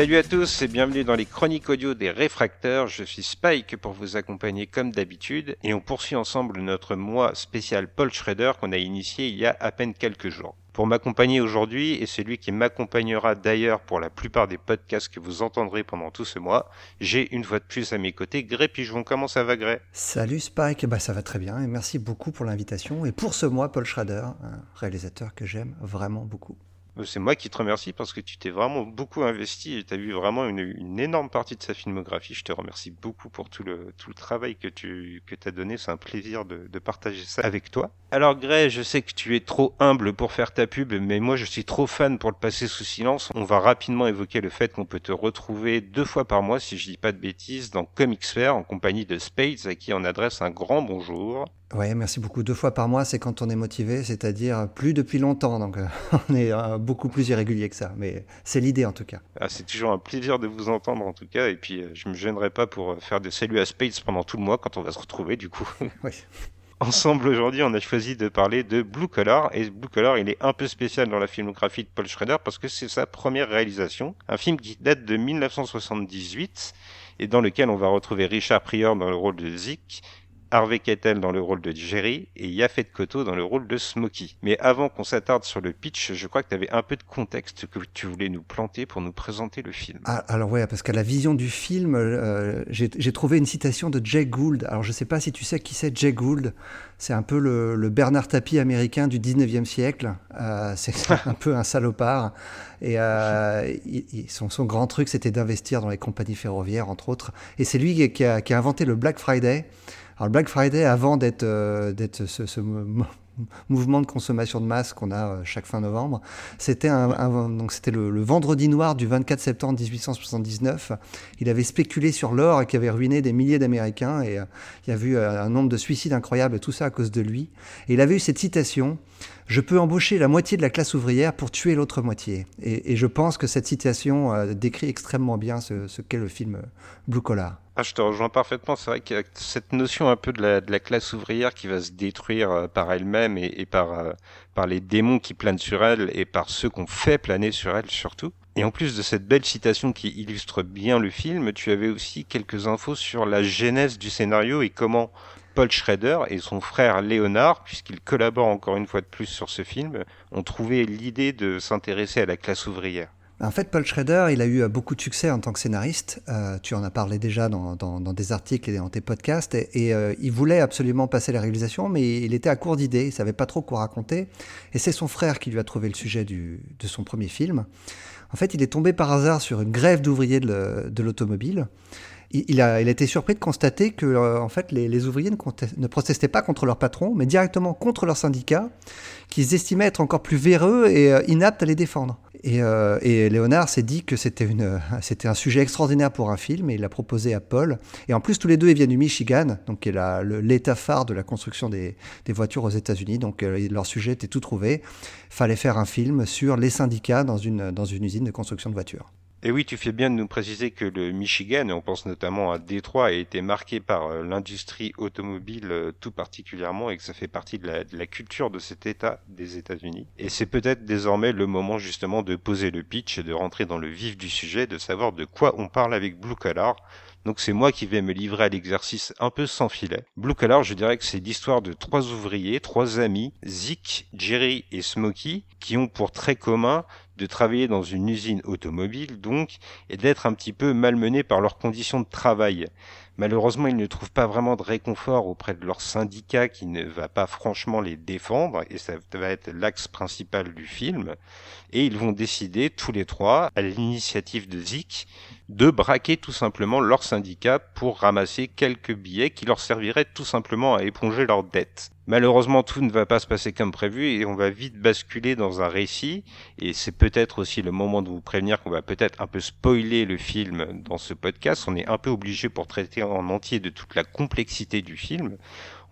Salut à tous et bienvenue dans les chroniques audio des réfracteurs. Je suis Spike pour vous accompagner comme d'habitude et on poursuit ensemble notre mois spécial Paul Schrader qu'on a initié il y a à peine quelques jours. Pour m'accompagner aujourd'hui et celui qui m'accompagnera d'ailleurs pour la plupart des podcasts que vous entendrez pendant tout ce mois, j'ai une fois de plus à mes côtés Gré Pigeon. Comment ça va Gré? Salut Spike, bah ça va très bien et merci beaucoup pour l'invitation et pour ce mois Paul Schrader, un réalisateur que j'aime vraiment beaucoup. C'est moi qui te remercie parce que tu t'es vraiment beaucoup investi et tu vu vraiment une, énorme partie de sa filmographie. Je te remercie beaucoup pour tout le, travail que tu que as donné. C'est un plaisir de, de, partager ça avec toi. Alors Gray, je sais que tu es trop humble pour faire ta pub, mais moi je suis trop fan pour le passer sous silence. On va rapidement évoquer le fait qu'on peut te retrouver deux fois par mois, si je dis pas de bêtises, dans Comics Fair en compagnie de Spades à qui on adresse un grand bonjour. Oui, merci beaucoup. Deux fois par mois, c'est quand on est motivé, c'est-à-dire plus depuis longtemps. Donc, euh, on est euh, beaucoup plus irrégulier que ça. Mais c'est l'idée en tout cas. Ah, c'est toujours un plaisir de vous entendre en tout cas. Et puis, euh, je me gênerai pas pour faire des saluts à Spades pendant tout le mois quand on va se retrouver du coup. oui. Ensemble aujourd'hui, on a choisi de parler de Blue Collar. Et Blue Collar, il est un peu spécial dans la filmographie de Paul Schrader parce que c'est sa première réalisation. Un film qui date de 1978 et dans lequel on va retrouver Richard Pryor dans le rôle de Zeke Harvey Keitel dans le rôle de Jerry et Yafet Koto dans le rôle de Smokey. Mais avant qu'on s'attarde sur le pitch, je crois que tu avais un peu de contexte que tu voulais nous planter pour nous présenter le film. Ah, alors ouais, parce qu'à la vision du film, euh, j'ai trouvé une citation de Jay Gould. Alors je sais pas si tu sais qui c'est Jay Gould. C'est un peu le, Bernard Tapie américain du 19e siècle. Euh, c'est un peu un salopard. Et euh, son, son, grand truc, c'était d'investir dans les compagnies ferroviaires, entre autres. Et c'est lui qui a, qui a inventé le Black Friday. Alors le Black Friday, avant d'être euh, ce, mouvement de consommation de masse qu'on a euh, chaque fin novembre, c'était le, vendredi noir du 24 septembre 1879. Il avait spéculé sur l'or qui avait ruiné des milliers d'Américains et euh, il y a eu un nombre de suicides incroyables, tout ça à cause de lui. Et il avait eu cette citation je peux embaucher la moitié de la classe ouvrière pour tuer l'autre moitié. Et, je pense que cette citation décrit extrêmement bien ce, qu'est le film Blue Collar. Ah, je te rejoins parfaitement. C'est vrai a cette notion un peu de la, classe ouvrière qui va se détruire euh, par elle-même et, par, euh, par les démons qui planent sur elle et par ceux qu'on fait planer sur elle surtout. Et en plus de cette belle citation qui illustre bien le film, tu avais aussi quelques infos sur la genèse du scénario et comment Paul Schrader et son frère Léonard, puisqu'ils collaborent encore une fois de plus sur ce film, ont trouvé l'idée de s'intéresser à la classe ouvrière. En fait, Paul Schrader, il a eu euh, beaucoup de succès en tant que scénariste. Euh, tu en as parlé déjà dans, des articles et dans tes podcasts. Et, euh, il voulait absolument passer la réalisation, mais il était à court d'idées. Il savait pas trop quoi raconter. Et c'est son frère qui lui a trouvé le sujet de son premier film. En fait, il est tombé par hasard sur une grève d'ouvriers de l'automobile il a, il a été surpris de constater que euh, en fait, les, ouvriers ne, protestaient pas contre leur patron, mais directement contre leur syndicat, qu'ils estimaient être encore plus véreux et euh, inaptes à les défendre. Et, euh, et Léonard s'est dit que c'était, un sujet extraordinaire pour un film et il l'a proposé à Paul. Et en plus, tous les deux, ils viennent du Michigan, donc qui est l'état phare de la construction des, des voitures aux États-Unis. Donc leur sujet était tout trouvé. Fallait faire un film sur les syndicats dans une, dans une usine de construction de voitures. Et oui, tu fais bien de nous préciser que le Michigan, on pense notamment à Détroit, a été marqué par euh, l'industrie automobile euh, tout particulièrement et que ça fait partie de la, culture de cet État des États-Unis. Et c'est peut-être désormais le moment justement de poser le pitch et de rentrer dans le vif du sujet, de savoir de quoi on parle avec Blue Collar. Donc c'est moi qui vais me livrer à l'exercice un peu sans filet. Blue Collar, je dirais que c'est l'histoire de trois ouvriers, trois amis, Zeke, Jerry et Smokey, qui ont pour trait commun de travailler dans une usine automobile, donc, et d'être un petit peu malmenés par leurs conditions de travail. Malheureusement, ils ne trouvent pas vraiment de réconfort auprès de leur syndicat qui ne va pas franchement les défendre, et ça va être l'axe principal du film. Et ils vont décider, tous les trois, à l'initiative de Zik, de braquer tout simplement leur syndicat pour ramasser quelques billets qui leur serviraient tout simplement à éponger leurs dettes. Malheureusement, tout ne va pas se passer comme prévu et on va vite basculer dans un récit. Et c'est peut-être aussi le moment de vous prévenir qu'on va peut-être un peu spoiler le film dans ce podcast. On est un peu obligé pour traiter en entier de toute la complexité du film.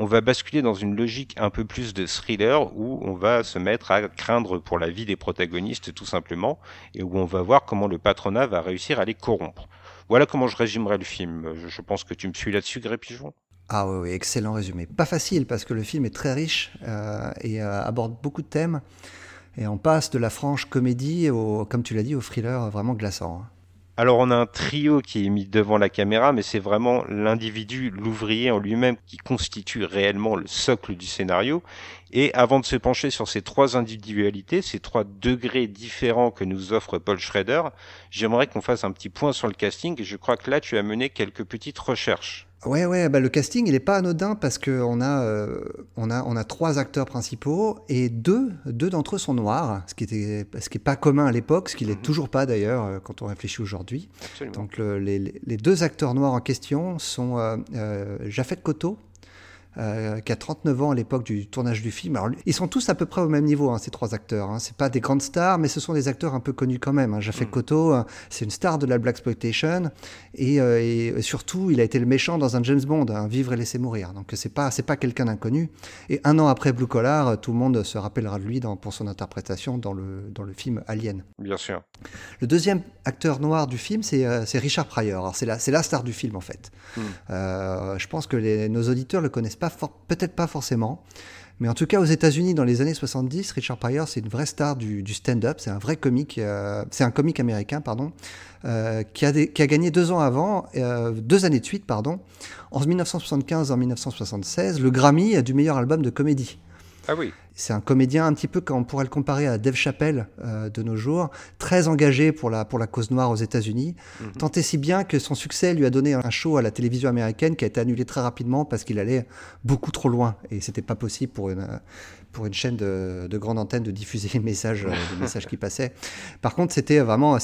On va basculer dans une logique un peu plus de thriller où on va se mettre à craindre pour la vie des protagonistes tout simplement et où on va voir comment le patronat va réussir à les corrompre. Voilà comment je résumerai le film. Je pense que tu me suis là-dessus, Gré Pigeon? Ah oui, excellent résumé. Pas facile parce que le film est très riche euh, et euh, aborde beaucoup de thèmes. Et on passe de la franche comédie, au, comme tu l'as dit, au thriller vraiment glaçant. Hein. Alors on a un trio qui est mis devant la caméra, mais c'est vraiment l'individu, l'ouvrier en lui-même qui constitue réellement le socle du scénario. Et avant de se pencher sur ces trois individualités, ces trois degrés différents que nous offre Paul Schrader, j'aimerais qu'on fasse un petit point sur le casting et je crois que là tu as mené quelques petites recherches. Ouais, ouais, bah le casting, il n'est pas anodin parce qu'on a, euh, on a, on a trois acteurs principaux et deux, deux d'entre eux sont noirs, ce qui était, ce qui est pas commun à l'époque, ce qui n'est mhm. toujours pas d'ailleurs euh, quand on réfléchit aujourd'hui. Donc les, les, deux acteurs noirs en question sont euh, euh Jafet Koto, euh, qui a 39 ans à l'époque du tournage du film. Alors, ils sont tous à peu près au même niveau, hein, ces trois acteurs. Hein. C'est pas des grandes stars, mais ce sont des acteurs un peu connus quand même. Hein. Jafet mm. Koto, euh, c'est une star de la black exploitation, euh, et, surtout, il a été le méchant dans un James Bond, Vivre et laisser mourir. Donc, c'est pas c'est pas quelqu'un d'inconnu. Et un an après Blue Collar, tout le monde se rappellera de lui dans, pour son interprétation dans le dans le film Alien. Bien sûr. Le deuxième acteur noir du film, c'est Richard Pryor. C'est la c'est la star du film en fait. Mm. je pense que les, nos auditeurs le connaissent pas peut-être pas forcément. Mais en tout cas, aux États-Unis, dans les années 70, Richard Pryor, c'est une vraie star du, stand-up. C'est un vrai comique, euh, c'est un comique américain, pardon, euh, qui, a gagné deux ans avant, euh, deux années de suite, pardon, en 1975 et en 1976, le Grammy du meilleur album de comédie. Ah oui. C'est un comédien un petit peu, quand on pourrait le comparer à Dave Chappelle euh, de nos jours, très engagé pour la, pour la cause noire aux États-Unis. Mhm. Tant et si bien que son succès lui a donné un show à la télévision américaine qui a été annulé très rapidement parce qu'il allait beaucoup trop loin. Et c'était pas possible pour une, pour une chaîne de, de grande antenne de diffuser les messages, euh, les messages qui passaient. Par contre, c'était vraiment,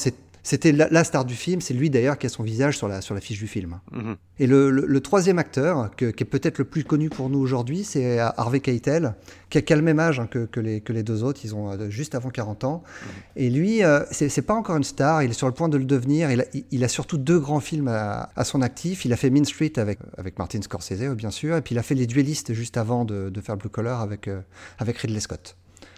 c'était la, star du film, c'est lui d'ailleurs qui a son visage sur la, sur la fiche du film. Mhm. Et le, le, troisième acteur, qui est peut-être le plus connu pour nous aujourd'hui, c'est Harvey Keitel, qui a, le même âge hein, que, que, les, que, les, deux autres, ils ont euh, juste avant 40 ans. Mhm. Et lui, euh, c'est pas encore une star, il est sur le point de le devenir. Il a, il a surtout deux grands films à, à, son actif. Il a fait Mean Street avec, avec Martin Scorsese, bien sûr, et puis il a fait Les Duellistes juste avant de, de faire Blue Collar avec, euh, avec Ridley Scott,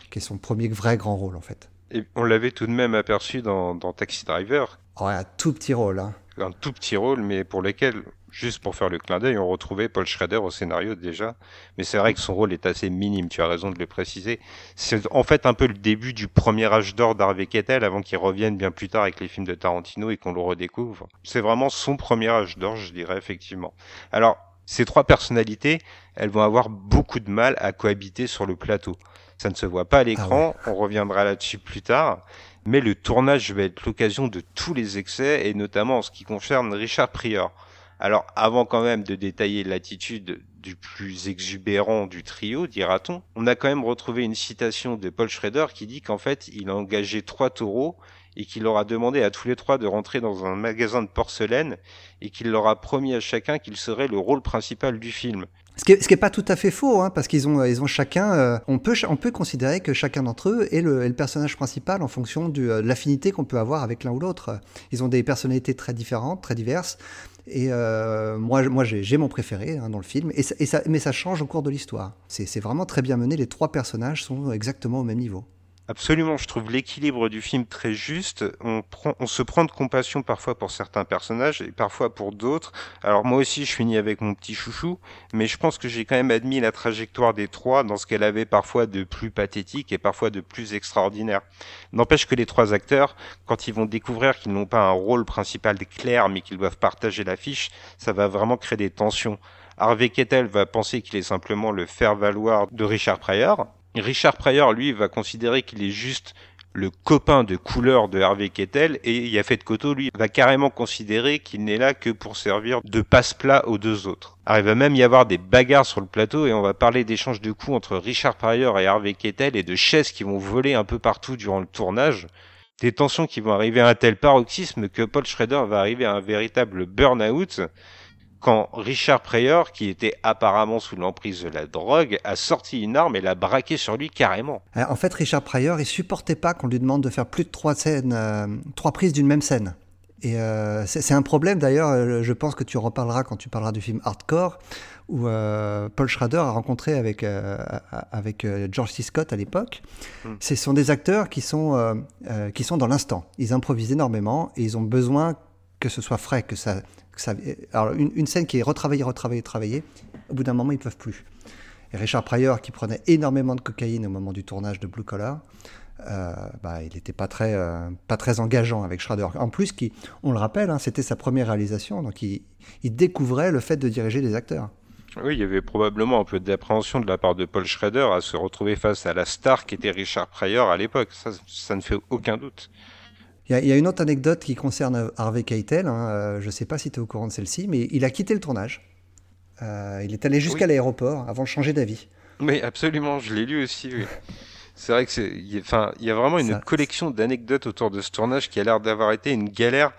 qui est son premier vrai grand rôle en fait. Et on l'avait tout de même aperçu dans, dans Taxi Driver. Ouais, un tout petit rôle. Hein. Un tout petit rôle, mais pour lequel, juste pour faire le clin d'œil, on retrouvait Paul Schrader au scénario déjà. Mais c'est vrai que son rôle est assez minime, tu as raison de le préciser. C'est en fait un peu le début du premier âge d'or d'Harvey Keitel avant qu'il revienne bien plus tard avec les films de Tarantino et qu'on le redécouvre. C'est vraiment son premier âge d'or, je dirais, effectivement. Alors, ces trois personnalités, elles vont avoir beaucoup de mal à cohabiter sur le plateau. Ça ne se voit pas à l'écran, ah on reviendra là-dessus plus tard. Mais le tournage va être l'occasion de tous les excès, et notamment en ce qui concerne Richard Prior. Alors, avant quand même de détailler l'attitude du plus exubérant du trio, dira-t-on, on a quand même retrouvé une citation de Paul Schrader qui dit qu'en fait, il a engagé trois taureaux et qu'il leur a demandé à tous les trois de rentrer dans un magasin de porcelaine et qu'il leur a promis à chacun qu'il serait le rôle principal du film. Ce qui, n'est pas tout à fait faux, hein, parce qu'ils ont, ils ont chacun. Euh, on peut, on peut considérer que chacun d'entre eux est le, personnage principal en fonction euh, de l'affinité qu'on peut avoir avec l'un ou l'autre. Ils ont des personnalités très différentes, très diverses. Et euh, moi, moi j'ai mon préféré hein, dans le film, et ça, mais ça change au cours de l'histoire. C'est vraiment très bien mené. Les trois personnages sont exactement au même niveau. Absolument, je trouve l'équilibre du film très juste. On, prend, on se prend de compassion parfois pour certains personnages et parfois pour d'autres. Alors moi aussi, je finis avec mon petit chouchou, mais je pense que j'ai quand même admis la trajectoire des trois dans ce qu'elle avait parfois de plus pathétique et parfois de plus extraordinaire. N'empêche que les trois acteurs, quand ils vont découvrir qu'ils n'ont pas un rôle principal clair, mais qu'ils doivent partager l'affiche, ça va vraiment créer des tensions. Harvey Kettel va penser qu'il est simplement le faire-valoir de Richard Pryor, Richard Pryor, lui, va considérer qu'il est juste le copain de couleur de Harvey Kettel et Yafet Koto, lui, va carrément considérer qu'il n'est là que pour servir de passe-plat aux deux autres. Alors il va même y avoir des bagarres sur le plateau et on va parler d'échanges de coups entre Richard Pryor et Harvey Kettel et de chaises qui vont voler un peu partout durant le tournage. Des tensions qui vont arriver à un tel paroxysme que Paul Schrader va arriver à un véritable burn-out quand Richard Pryor, qui était apparemment sous l'emprise de la drogue, a sorti une arme et l'a braqué sur lui carrément. Euh, en fait, Richard Pryor, il supportait pas qu'on lui demande de faire plus de trois scènes, euh, trois prises d'une même scène. Et euh, c'est un problème d'ailleurs, je pense que tu en reparleras quand tu parleras du film Hardcore, où Paul Schrader a rencontré avec, avec George C. Scott à l'époque. Hmm. Ce sont des acteurs qui sont, qui sont dans l'instant. Ils improvisent énormément et ils ont besoin que ce soit frais, que ça, alors une, scène qui est retravaillée, retravaillée, retravaillée, au bout d'un moment, ils ne peuvent plus. Et Richard Pryor, qui prenait énormément de cocaïne au moment du tournage de Blue Collar, bah, il n'était pas très, pas très engageant avec Schrader. En plus, qui, on le rappelle, hein, c'était sa première réalisation, donc il, découvrait le fait de diriger des acteurs. Oui, il y avait probablement un peu d'appréhension de la part de Paul Schrader à se retrouver face à la star qui était Richard Pryor à l'époque. Ça ne fait aucun doute. Il y, a une autre anecdote qui concerne Harvey Keitel. Hein. Euh, je ne sais pas si tu es au courant de celle-ci, mais il a quitté le tournage. Euh, il est allé jusqu'à l'aéroport avant de changer d'avis. Oui, absolument. Je l'ai lu aussi. C'est vrai que c'est, enfin, il y a vraiment une collection d'anecdotes autour de ce tournage qui a l'air d'avoir été une galère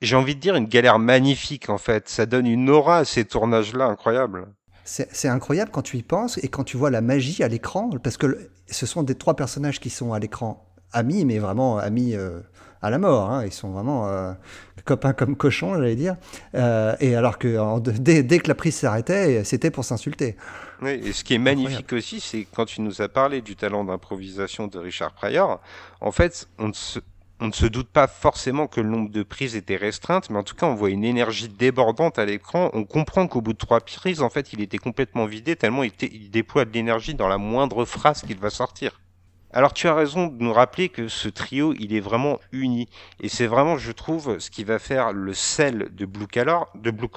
j'ai envie de dire une galère magnifique en fait. Ça donne une aura à ces tournages-là incroyable. C'est incroyable quand tu y penses et quand tu vois la magie à l'écran, parce que ce sont des trois personnages qui sont à l'écran amis, mais vraiment amis euh, à la mort. Hein. Ils sont vraiment euh, copains comme cochons, j'allais dire. Euh, et alors que dès, dès, que la prise s'arrêtait, c'était pour s'insulter. Oui, et ce qui est magnifique aussi, c'est quand tu nous as parlé du talent d'improvisation de Richard Pryor, en fait, on se, on ne se doute pas forcément que le nombre de prises était restreinte, mais en tout cas, on voit une énergie débordante à l'écran. On comprend qu'au bout de trois prises, en fait, il était complètement vidé, tellement il, déploie de l'énergie dans la moindre phrase qu'il va sortir. Alors tu as raison de nous rappeler que ce trio, il est vraiment uni. Et c'est vraiment, je trouve, ce qui va faire le sel de Blue Color, de Blue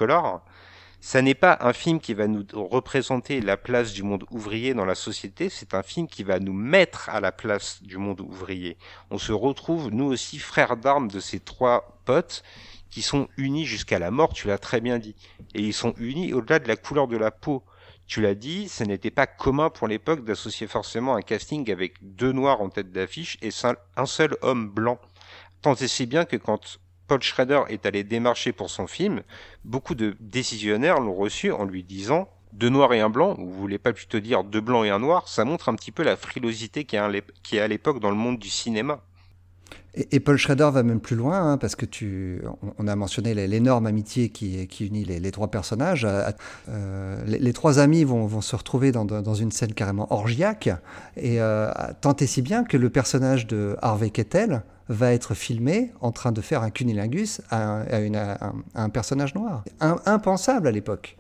ça n'est pas un film qui va nous représenter la place du monde ouvrier dans la société, c'est un film qui va nous mettre à la place du monde ouvrier. On se retrouve, nous aussi, frères d'armes de ces trois potes qui sont unis jusqu'à la mort, tu l'as très bien dit. Et ils sont unis au-delà de la couleur de la peau. Tu l'as dit, ce n'était pas commun pour l'époque d'associer forcément un casting avec deux noirs en tête d'affiche et un seul homme blanc. Tant et si bien que quand Paul Schrader est allé démarcher pour son film, beaucoup de décisionnaires l'ont reçu en lui disant deux noirs et un blanc, ou vous voulez pas plutôt dire deux blancs et un noir, ça montre un petit peu la frilosité qui est à l'époque dans le monde du cinéma. Et, Paul Schrader va même plus loin, hein, parce que tu, on, a mentionné l'énorme amitié qui, unit les, trois personnages. Euh, les, trois amis vont, se retrouver dans, dans, une scène carrément orgiaque, et euh, tant et si bien que le personnage de Harvey Kettel va être filmé en train de faire un cunilingus à un, personnage noir. impensable à l'époque.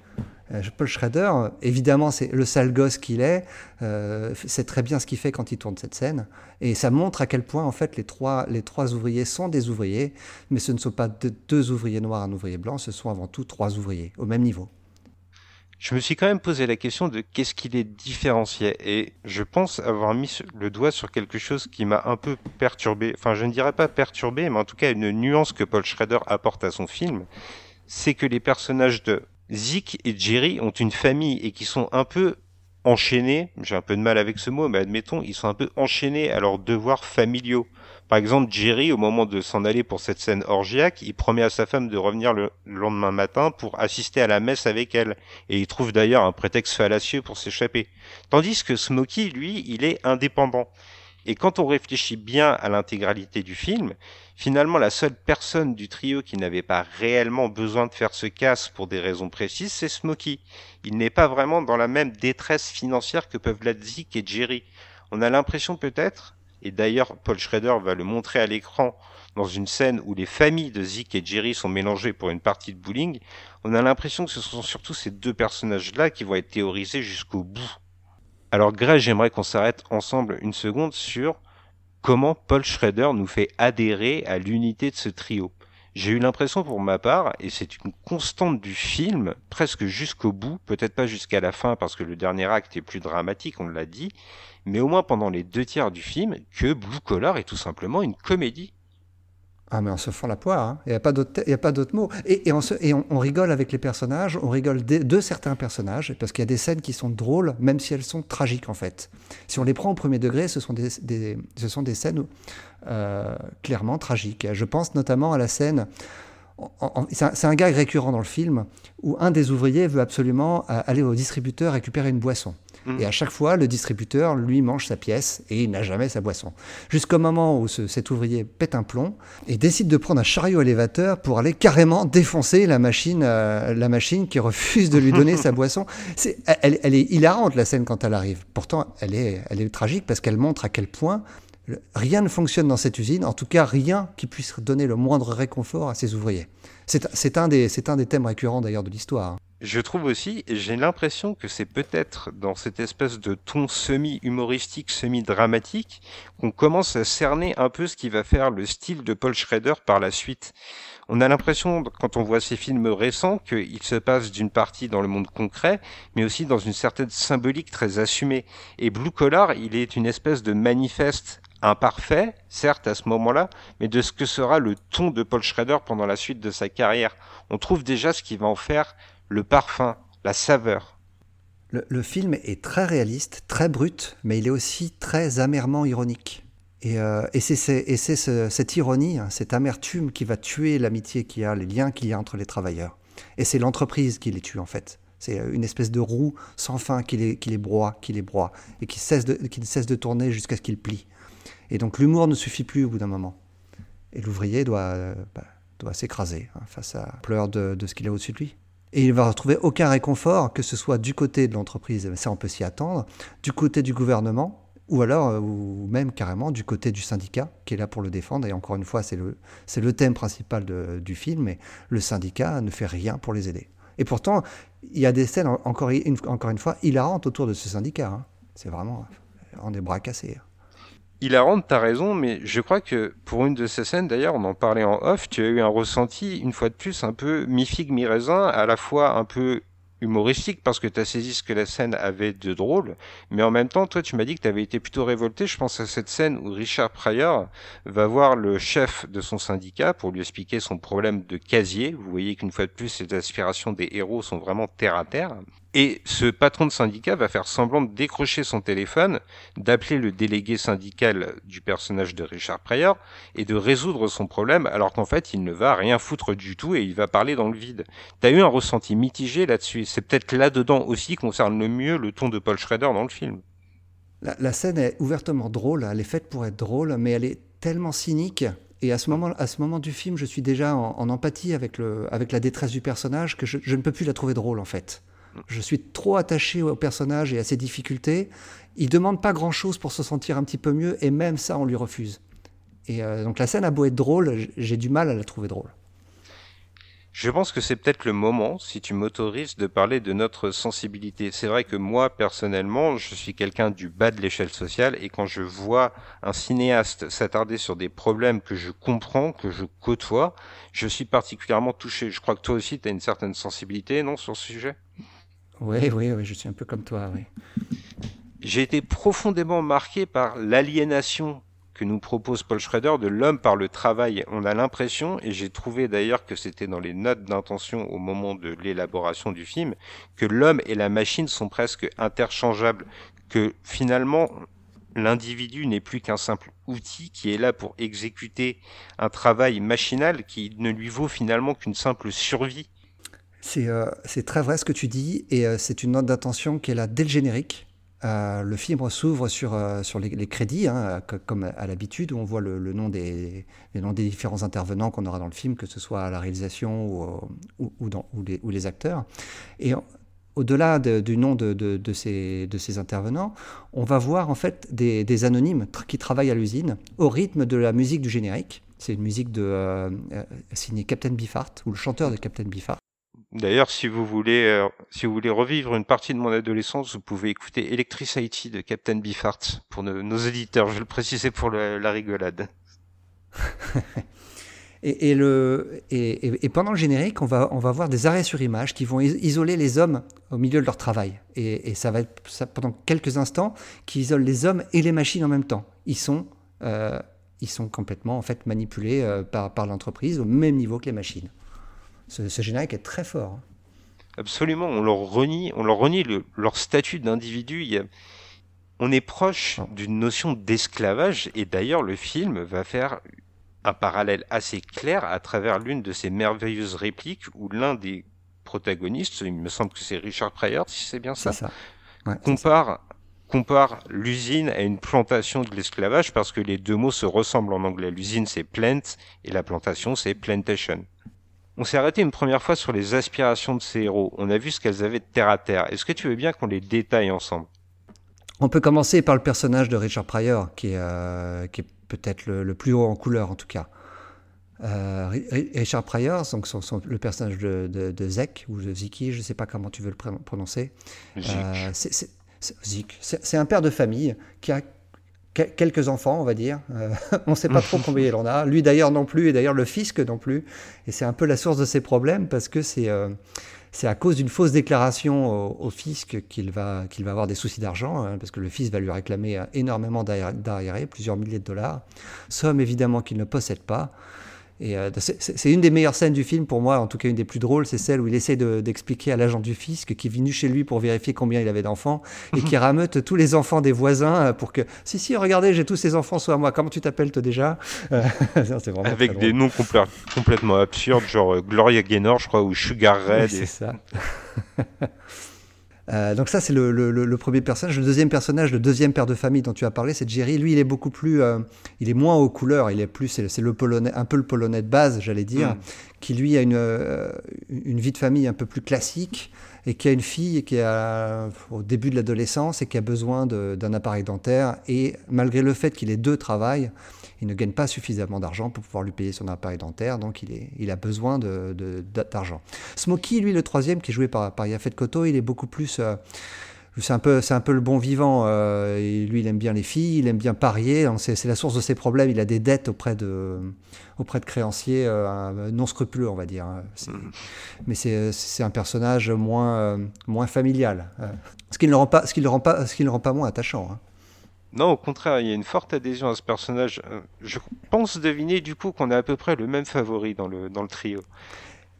Euh, Paul Schrader, évidemment, c'est le sale gosse qu'il est, euh, c'est très bien ce qu'il fait quand il tourne cette scène, et ça montre à quel point en fait les trois, les trois ouvriers sont des ouvriers, mais ce ne sont pas deux ouvriers noirs, un ouvrier blanc, ce sont avant tout trois ouvriers au même niveau. Je me suis quand même posé la question de qu'est-ce qui les différenciait. Et je pense avoir mis le doigt sur quelque chose qui m'a un peu perturbé. Enfin, je ne dirais pas perturbé, mais en tout cas une nuance que Paul Schrader apporte à son film, c'est que les personnages de Zeke et Jerry ont une famille et qui sont un peu enchaînés, j'ai un peu de mal avec ce mot, mais admettons, ils sont un peu enchaînés à leurs devoirs familiaux. Par exemple, Jerry, au moment de s'en aller pour cette scène orgiaque, il promet à sa femme de revenir le lendemain matin pour assister à la messe avec elle. Et il trouve d'ailleurs un prétexte fallacieux pour s'échapper. Tandis que Smokey, lui, il est indépendant. Et quand on réfléchit bien à l'intégralité du film, finalement la seule personne du trio qui n'avait pas réellement besoin de faire ce casse pour des raisons précises, c'est Smokey. Il n'est pas vraiment dans la même détresse financière que peuvent Zeke et Jerry. On a l'impression peut-être et d'ailleurs Paul Schrader va le montrer à l'écran dans une scène où les familles de Zeke et Jerry sont mélangées pour une partie de bowling, on a l'impression que ce sont surtout ces deux personnages-là qui vont être théorisés jusqu'au bout. Alors Greg, j'aimerais qu'on s'arrête ensemble une seconde sur comment Paul Schrader nous fait adhérer à l'unité de ce trio. J'ai eu l'impression pour ma part, et c'est une constante du film, presque jusqu'au bout, peut-être pas jusqu'à la fin parce que le dernier acte est plus dramatique, on l'a dit, mais au moins pendant les deux tiers du film, que Blue Collar est tout simplement une comédie. Ah mais on se fend la poire, hein. il n'y a pas d'autre mot. Et, on, rigole avec les personnages, on rigole de, certains personnages, parce qu'il y a des scènes qui sont drôles, même si elles sont tragiques en fait. Si on les prend au premier degré, ce sont des, ce sont des scènes euh, clairement tragiques. Je pense notamment à la scène, c'est un, un, gag récurrent dans le film, où un des ouvriers veut absolument euh, aller au distributeur récupérer une boisson. Mm. Et à chaque fois, le distributeur, lui, mange sa pièce et il n'a jamais sa boisson. Jusqu'au moment où cet ouvrier pète un plomb et décide de prendre un chariot élévateur pour aller carrément défoncer la machine, euh, la machine qui refuse de lui donner sa boisson. elle, elle, est hilarante, la scène, quand elle arrive. Pourtant, elle est, elle est tragique parce qu'elle montre à quel point Rien ne fonctionne dans cette usine, en tout cas rien qui puisse donner le moindre réconfort à ses ouvriers. C'est un, des, un des thèmes récurrents d'ailleurs de l'histoire. Hein. Je trouve aussi, j'ai l'impression que c'est peut-être dans cette espèce de ton semi-humoristique, semi-dramatique, qu'on commence à cerner un peu ce qui va faire le style de Paul Schrader par la suite. On a l'impression, quand on voit ces films récents, qu'il se passe d'une partie dans le monde concret, mais aussi dans une certaine symbolique très assumée. Et Blue Collar, il est une espèce de manifeste imparfait, certes à ce moment-là, mais de ce que sera le ton de Paul Schrader pendant la suite de sa carrière. On trouve déjà ce qui va en faire le parfum, la saveur. Le, film est très réaliste, très brut, mais il est aussi très amèrement ironique. Et, euh, c'est cette ironie, hein, cette amertume qui va tuer l'amitié qu'il y a, les liens qu'il y a entre les travailleurs. Et c'est l'entreprise qui les tue en fait. C'est euh, une espèce de roue sans fin qui les, broie, qui les broie, et qui, qui ne cesse de tourner jusqu'à ce qu'ils plient. Et donc l'humour ne suffit plus au bout d'un moment. Et l'ouvrier doit, euh, bah, doit s'écraser hein, face à pleurs de, de ce qu'il a au-dessus de lui. Et il va retrouver aucun réconfort, que ce soit du côté de l'entreprise, ça on peut s'y attendre, du côté du gouvernement, ou alors, euh, ou même carrément du côté du syndicat, qui est là pour le défendre. Et encore une fois, c'est le, le thème principal du film, mais le syndicat ne fait rien pour les aider. Et pourtant, il y a des scènes, encore une, encore une fois, hilarantes autour de ce syndicat. Hein. C'est vraiment en des bras cassés. Hein hilarante, t'as raison, mais je crois que pour une de ces scènes, d'ailleurs, on en parlait en off, tu as eu un ressenti, une fois de plus, un peu mi-figue, mi-raisin, à la fois un peu humoristique parce que tu as saisi ce que la scène avait de drôle, mais en même temps, toi, tu m'as dit que tu avais été plutôt révolté. Je pense à cette scène où Richard Pryor va voir le chef de son syndicat pour lui expliquer son problème de casier. Vous voyez qu'une fois de plus, les aspirations des héros sont vraiment terre à terre. Et ce patron de syndicat va faire semblant de décrocher son téléphone, d'appeler le délégué syndical du personnage de Richard Pryor et de résoudre son problème alors qu'en fait il ne va rien foutre du tout et il va parler dans le vide. T'as eu un ressenti mitigé là-dessus. C'est peut-être là-dedans aussi concerne le mieux le ton de Paul Schrader dans le film. La, scène est ouvertement drôle, elle est faite pour être drôle, mais elle est tellement cynique et à ce moment, à ce moment du film, je suis déjà en, empathie avec, le, avec la détresse du personnage que je, ne peux plus la trouver drôle en fait. Je suis trop attaché au personnage et à ses difficultés. Il demande pas grand-chose pour se sentir un petit peu mieux, et même ça, on lui refuse. Et euh, donc la scène a beau être drôle, j'ai du mal à la trouver drôle. Je pense que c'est peut-être le moment, si tu m'autorises, de parler de notre sensibilité. C'est vrai que moi, personnellement, je suis quelqu'un du bas de l'échelle sociale, et quand je vois un cinéaste s'attarder sur des problèmes que je comprends, que je côtoie, je suis particulièrement touché. Je crois que toi aussi, tu as une certaine sensibilité, non, sur ce sujet? Oui, oui, oui, je suis un peu comme toi, oui. J'ai été profondément marqué par l'aliénation que nous propose Paul Schrader de l'homme par le travail. On a l'impression, et j'ai trouvé d'ailleurs que c'était dans les notes d'intention au moment de l'élaboration du film, que l'homme et la machine sont presque interchangeables, que finalement l'individu n'est plus qu'un simple outil qui est là pour exécuter un travail machinal qui ne lui vaut finalement qu'une simple survie euh, c'est très vrai ce que tu dis, et euh, c'est une note d'attention qui est là dès le générique. Euh, le film s'ouvre sur, les, crédits, hein, comme à l'habitude, où on voit le, nom des, les noms des différents intervenants qu'on aura dans le film, que ce soit à la réalisation ou, les, acteurs. Et au-delà du nom de, ces, intervenants, on va voir en fait des, anonymes qui travaillent à l'usine au rythme de la musique du générique. C'est une musique signée Captain Biffart, ou le chanteur de Captain Biffart. D'ailleurs, si vous voulez, euh, si vous voulez revivre une partie de mon adolescence, vous pouvez écouter Electricity de Captain Beefheart pour nos, éditeurs. Je le précisais pour la rigolade. et, pendant le générique, on va, voir des arrêts sur image qui vont isoler les hommes au milieu de leur travail. Et, ça va être pendant quelques instants qui isolent les hommes et les machines en même temps. Ils sont, euh, complètement en fait manipulés euh, par l'entreprise au même niveau que les machines. Ce, générique est très fort. Hein. Absolument, on leur renie, on leur renie leur statut d'individu. On est proche ah. d'une notion d'esclavage et d'ailleurs le film va faire un parallèle assez clair à travers l'une de ces merveilleuses répliques où l'un des protagonistes, il me semble que c'est Richard Pryor, si c'est bien ça, compare compare l'usine à une plantation de l'esclavage parce que les deux mots se ressemblent en anglais. L'usine c'est plant et la plantation c'est plantation. On s'est arrêté une première fois sur les aspirations de ces héros. On a vu ce qu'elles avaient de terre à terre. Est-ce que tu veux bien qu'on les détaille ensemble? On peut commencer par le personnage de Richard Pryor, qui est, qui est peut-être le, plus haut en couleur en tout cas. Richard Pryor, donc le personnage de, de, Zek ou de Ziki, je ne sais pas comment tu veux le prononcer. c'est un père de famille qui a quelques enfants, on va dire. Euh, on ne sait pas trop combien il en a. Lui d'ailleurs non plus, et d'ailleurs le fisc non plus. Et c'est un peu la source de ses problèmes parce que c'est euh, c'est à cause d'une fausse déclaration au, fisc qu'il va, qu'il va avoir des soucis d'argent, hein, parce que le fisc va lui réclamer énormément d'arriérés, plusieurs milliers de dollars, somme évidemment qu'il ne possède pas. Et euh, c'est une des meilleures scènes du film pour moi, en tout cas une des plus drôles, c'est celle où il essaie d'expliquer à l'agent du fisc qui est venu chez lui pour vérifier combien il avait d'enfants et qui rameute tous les enfants des voisins euh, pour que si si regardez j'ai tous ces enfants soit moi comment tu t'appelles toi déjà? Euh, avec des noms complètement absurdes genre Gloria Gaynor je crois ou Sugar Red. c'est ça. Euh, donc ça, c'est le, premier personnage. Le deuxième personnage, le deuxième père de famille dont tu as parlé, c'est Jerry. Lui, il est beaucoup plus, euh, il est moins aux couleurs. Il est plus, c'est le polonais, un peu le polonais de base, j'allais dire, mm. qui lui a une, euh, une vie de famille un peu plus classique et qui a une fille qui est au début de l'adolescence et qui a besoin d'un appareil dentaire. Et malgré le fait qu'il ait deux travails, il ne gagne pas suffisamment d'argent pour pouvoir lui payer son appareil dentaire, donc il, est, il a besoin d'argent. De, Smokey, lui, le troisième, qui est joué par, par Yafet Koto, il est beaucoup plus... Euh, c'est un peu c'est un peu le bon vivant euh, et lui il aime bien les filles il aime bien parier c'est la source de ses problèmes il a des dettes auprès de auprès de créanciers euh, non scrupuleux on va dire hein. mm. mais c'est un personnage moins moins familial ce qui ne le rend pas ce qui le rend pas ce qui le rend pas moins attachant hein. Non, au contraire, il y a une forte adhésion à ce personnage. Euh, je pense deviner du coup qu'on a à peu près le même favori dans le, dans le trio.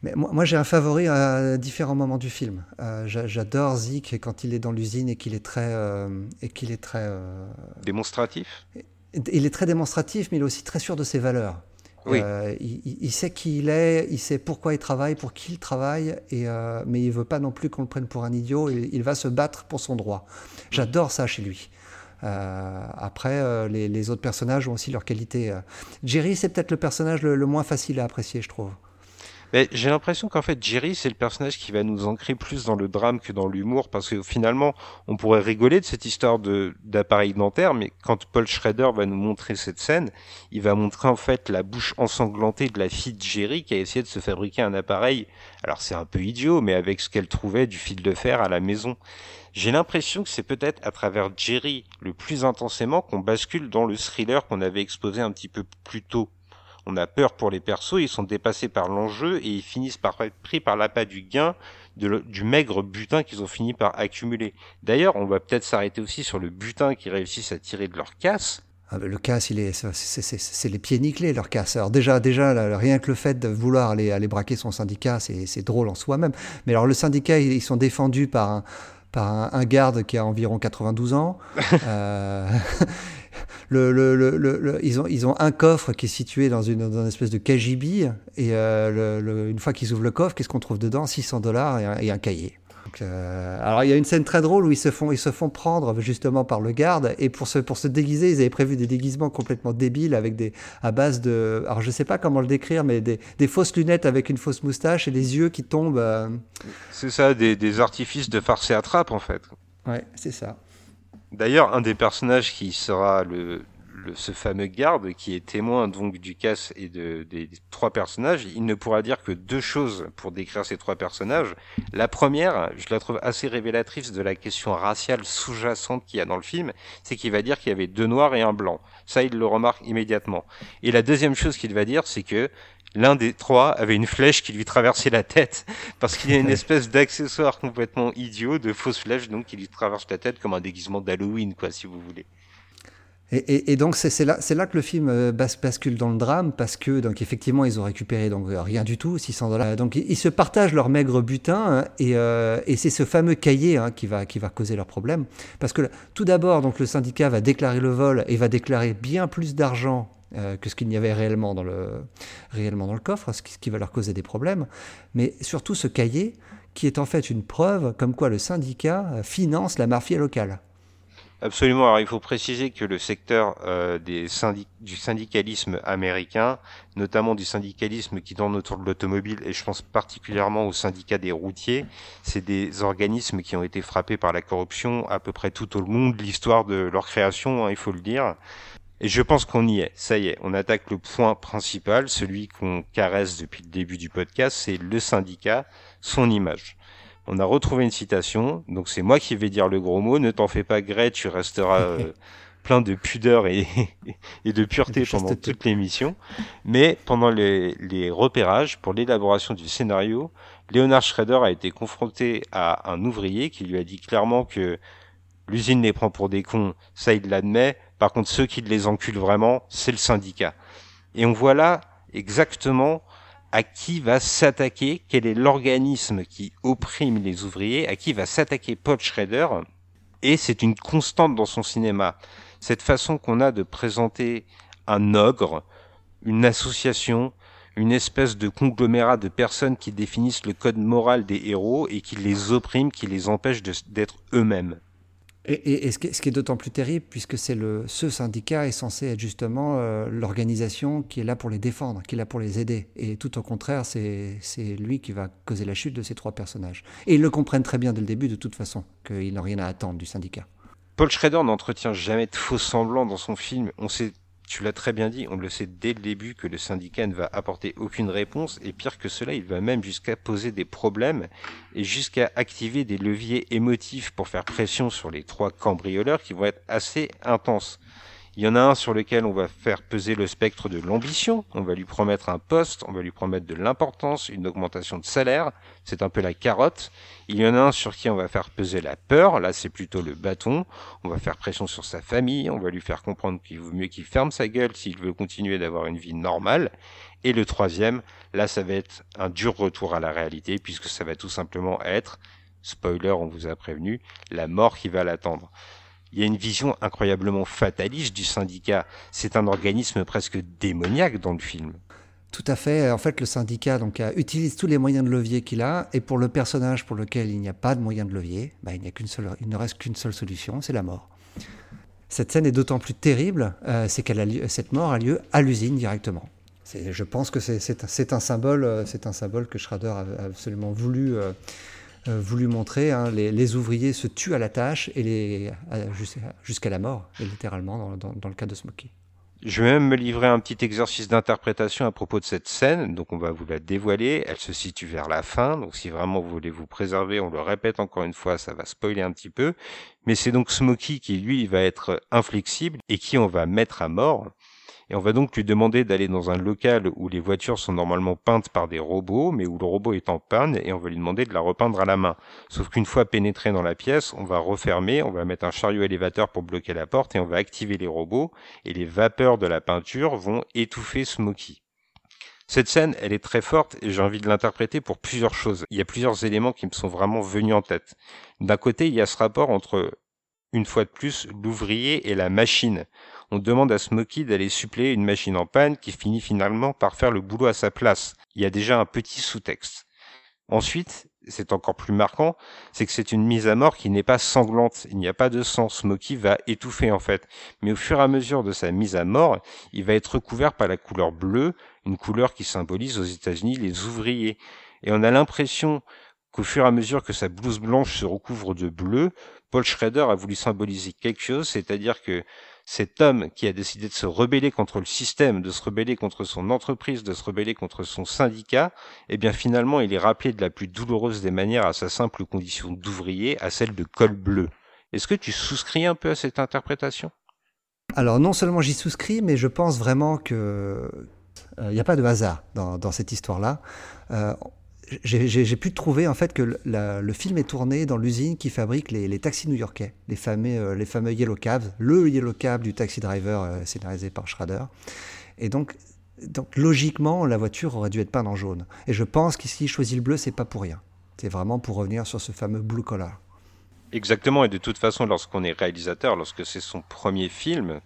Mais moi, j'ai un favori à différents moments du film. Euh, j'adore Zik quand il est dans l'usine et qu'il est très, euh, et qu'il est très démonstratif? Il est très démonstratif, mais il est aussi très sûr de ses valeurs. Oui. il, sait qui il est, il sait pourquoi il travaille, pour qui il travaille, et, mais il veut pas non plus qu'on le prenne pour un idiot. Il va se battre pour son droit. J'adore ça chez lui. Euh, après, euh, les, autres personnages ont aussi leur qualité. Euh. Jerry, c'est peut-être le personnage le, moins facile à apprécier, je trouve. J'ai l'impression qu'en fait Jerry c'est le personnage qui va nous ancrer plus dans le drame que dans l'humour parce que finalement on pourrait rigoler de cette histoire de d'appareil dentaire mais quand Paul Schrader va nous montrer cette scène il va montrer en fait la bouche ensanglantée de la fille de Jerry qui a essayé de se fabriquer un appareil alors c'est un peu idiot mais avec ce qu'elle trouvait du fil de fer à la maison j'ai l'impression que c'est peut-être à travers Jerry le plus intensément qu'on bascule dans le thriller qu'on avait exposé un petit peu plus tôt. On a peur pour les persos, ils sont dépassés par l'enjeu et ils finissent par être pris par l'appât du gain du maigre butin qu'ils ont fini par accumuler. D'ailleurs, on va peut-être s'arrêter aussi sur le butin qu'ils réussissent à tirer de leur casse. Ah ben, le casse, il est, c'est les pieds nickelés, leur casse. Alors déjà, déjà, rien que le fait de vouloir aller, aller braquer son syndicat, c'est drôle en soi-même. Mais alors le syndicat, ils sont défendus par un, par un, garde qui a environ 92 ans. Euh, le, le, le, ils, ont, ils ont un coffre qui est situé dans une, dans une espèce de KGB. Et euh, une fois qu'ils ouvrent le coffre, qu'est-ce qu'on trouve dedans? 600 dollars et, un cahier. Euh, alors il y a une scène très drôle où ils se font, ils se font prendre justement par le garde et pour se, pour se déguiser, ils avaient prévu des déguisements complètement débiles avec des à base de, alors je sais pas comment le décrire, mais des, des fausses lunettes avec une fausse moustache et des yeux qui tombent. Euh. C'est ça, des, des, artifices de farce et attrape en fait. Ouais, c'est ça. D'ailleurs, un des personnages qui sera le, ce fameux garde qui est témoin donc du casse et de, des trois personnages, il ne pourra dire que deux choses pour décrire ces trois personnages. La première, je la trouve assez révélatrice de la question raciale sous-jacente qu'il y a dans le film, c'est qu'il va dire qu'il y avait deux noirs et un blanc. Ça, il le remarque immédiatement. Et la deuxième chose qu'il va dire, c'est que l'un des trois avait une flèche qui lui traversait la tête parce qu'il y a une espèce d'accessoire complètement idiot de fausse flèche donc qui lui traverse la tête comme un déguisement d'Halloween quoi si vous voulez. Et, donc c'est là, là, que le film euh, bascule dans le drame parce que donc effectivement ils ont récupéré donc euh, rien du tout 600 dollars donc ils, se partagent leur maigre butin hein, euh, et, c'est ce fameux cahier hein, qui va qui va causer leur problème parce que tout d'abord donc le syndicat va déclarer le vol et va déclarer bien plus d'argent que ce qu'il y avait réellement dans le réellement dans le coffre ce qui, va leur causer des problèmes mais surtout ce cahier qui est en fait une preuve comme quoi le syndicat finance la mafia locale Absolument. Alors il faut préciser que le secteur euh, du syndicalisme américain, notamment du syndicalisme qui tourne autour de l'automobile, et je pense particulièrement au syndicat des routiers, c'est des organismes qui ont été frappés par la corruption à peu près tout au long de l'histoire de leur création, hein, il faut le dire. Et je pense qu'on y est. Ça y est, on attaque le point principal, celui qu'on caresse depuis le début du podcast, c'est le syndicat, son image on a retrouvé une citation, donc c'est moi qui vais dire le gros mot, ne t'en fais pas Grey, tu resteras euh, plein de pudeur et, et de pureté pendant toute l'émission. Mais pendant les, les repérages, pour l'élaboration du scénario, Leonard Schrader a été confronté à un ouvrier qui lui a dit clairement que l'usine les prend pour des cons, ça il l'admet, par contre ceux qui les enculent vraiment, c'est le syndicat. Et on voit là exactement à qui va s'attaquer, quel est l'organisme qui opprime les ouvriers, à qui va s'attaquer Paul Schrader. Et c'est une constante dans son cinéma. Cette façon qu'on a de présenter un ogre, une association, une espèce de conglomérat de personnes qui définissent le code moral des héros et qui les oppriment, qui les empêchent d'être eux-mêmes. Et, ce qui est, d'autant plus terrible, puisque c'est le, ce syndicat est censé être justement euh, l'organisation qui est là pour les défendre, qui est là pour les aider. Et tout au contraire, c'est lui qui va causer la chute de ces trois personnages. Et ils le comprennent très bien dès le début, de toute façon, qu'ils n'ont rien à attendre du syndicat. Paul Schrader n'entretient jamais de faux semblants dans son film. On sait tu l'as très bien dit, on le sait dès le début que le syndicat ne va apporter aucune réponse et pire que cela, il va même jusqu'à poser des problèmes et jusqu'à activer des leviers émotifs pour faire pression sur les trois cambrioleurs qui vont être assez intenses. Il y en a un sur lequel on va faire peser le spectre de l'ambition, on va lui promettre un poste, on va lui promettre de l'importance, une augmentation de salaire, c'est un peu la carotte. Il y en a un sur qui on va faire peser la peur, là c'est plutôt le bâton, on va faire pression sur sa famille, on va lui faire comprendre qu'il vaut mieux qu'il ferme sa gueule s'il veut continuer d'avoir une vie normale. Et le troisième, là ça va être un dur retour à la réalité puisque ça va tout simplement être, spoiler on vous a prévenu, la mort qui va l'attendre il y a une vision incroyablement fataliste du syndicat. C'est un organisme presque démoniaque dans le film. Tout à fait. En fait, le syndicat donc, utilise tous les moyens de levier qu'il a, et pour le personnage pour lequel il n'y a pas de moyen de levier, bah, il, n'y a qu'une seule, il ne reste qu'une seule solution, c'est la mort. Cette scène est d'autant plus terrible, euh, c'est qu'elle cette mort a lieu à l'usine directement. je pense que c'est, un symbole, euh, c'est un symbole que Schrader a absolument voulu. Euh, voulu montrer. Hein, les, ouvriers se tuent à la tâche et les, jusqu'à la mort, littéralement, dans, dans, le cas de Smokey. Je vais même me livrer un petit exercice d'interprétation à propos de cette scène, donc on va vous la dévoiler. Elle se situe vers la fin, donc si vraiment vous voulez vous préserver, on le répète encore une fois, ça va spoiler un petit peu. Mais c'est donc Smokey qui lui va être inflexible et qui on va mettre à mort et on va donc lui demander d'aller dans un local où les voitures sont normalement peintes par des robots, mais où le robot est en panne, et on va lui demander de la repeindre à la main. Sauf qu'une fois pénétré dans la pièce, on va refermer, on va mettre un chariot élévateur pour bloquer la porte, et on va activer les robots, et les vapeurs de la peinture vont étouffer Smokey. Cette scène, elle est très forte et j'ai envie de l'interpréter pour plusieurs choses. Il y a plusieurs éléments qui me sont vraiment venus en tête. D'un côté, il y a ce rapport entre, une fois de plus, l'ouvrier et la machine on demande à Smokey d'aller suppléer une machine en panne qui finit finalement par faire le boulot à sa place. Il y a déjà un petit sous-texte. Ensuite, c'est encore plus marquant, c'est que c'est une mise à mort qui n'est pas sanglante. Il n'y a pas de sang. Smokey va étouffer en fait. Mais au fur et à mesure de sa mise à mort, il va être recouvert par la couleur bleue, une couleur qui symbolise aux États-Unis les ouvriers. Et on a l'impression qu'au fur et à mesure que sa blouse blanche se recouvre de bleu, Paul Schrader a voulu symboliser quelque chose, c'est-à-dire que cet homme qui a décidé de se rebeller contre le système, de se rebeller contre son entreprise, de se rebeller contre son syndicat, eh bien finalement il est rappelé de la plus douloureuse des manières à sa simple condition d'ouvrier, à celle de col bleu. Est-ce que tu souscris un peu à cette interprétation? Alors non seulement j'y souscris, mais je pense vraiment que il euh, n'y a pas de hasard dans, cette histoire-là. Euh, j'ai pu trouver en fait que le film est tourné dans l'usine qui fabrique les, taxis new-yorkais, les fameux, euh, les fameux Yellow Cabs, le Yellow Cab du Taxi Driver euh, scénarisé par Schrader. Et donc, logiquement, la voiture aurait dû être peinte en jaune. Et je pense qu'ici, choisit le bleu, c'est pas pour rien. C'est vraiment pour revenir sur ce fameux blue collar. Exactement, et de toute façon, lorsqu'on est réalisateur, lorsque c'est son premier film,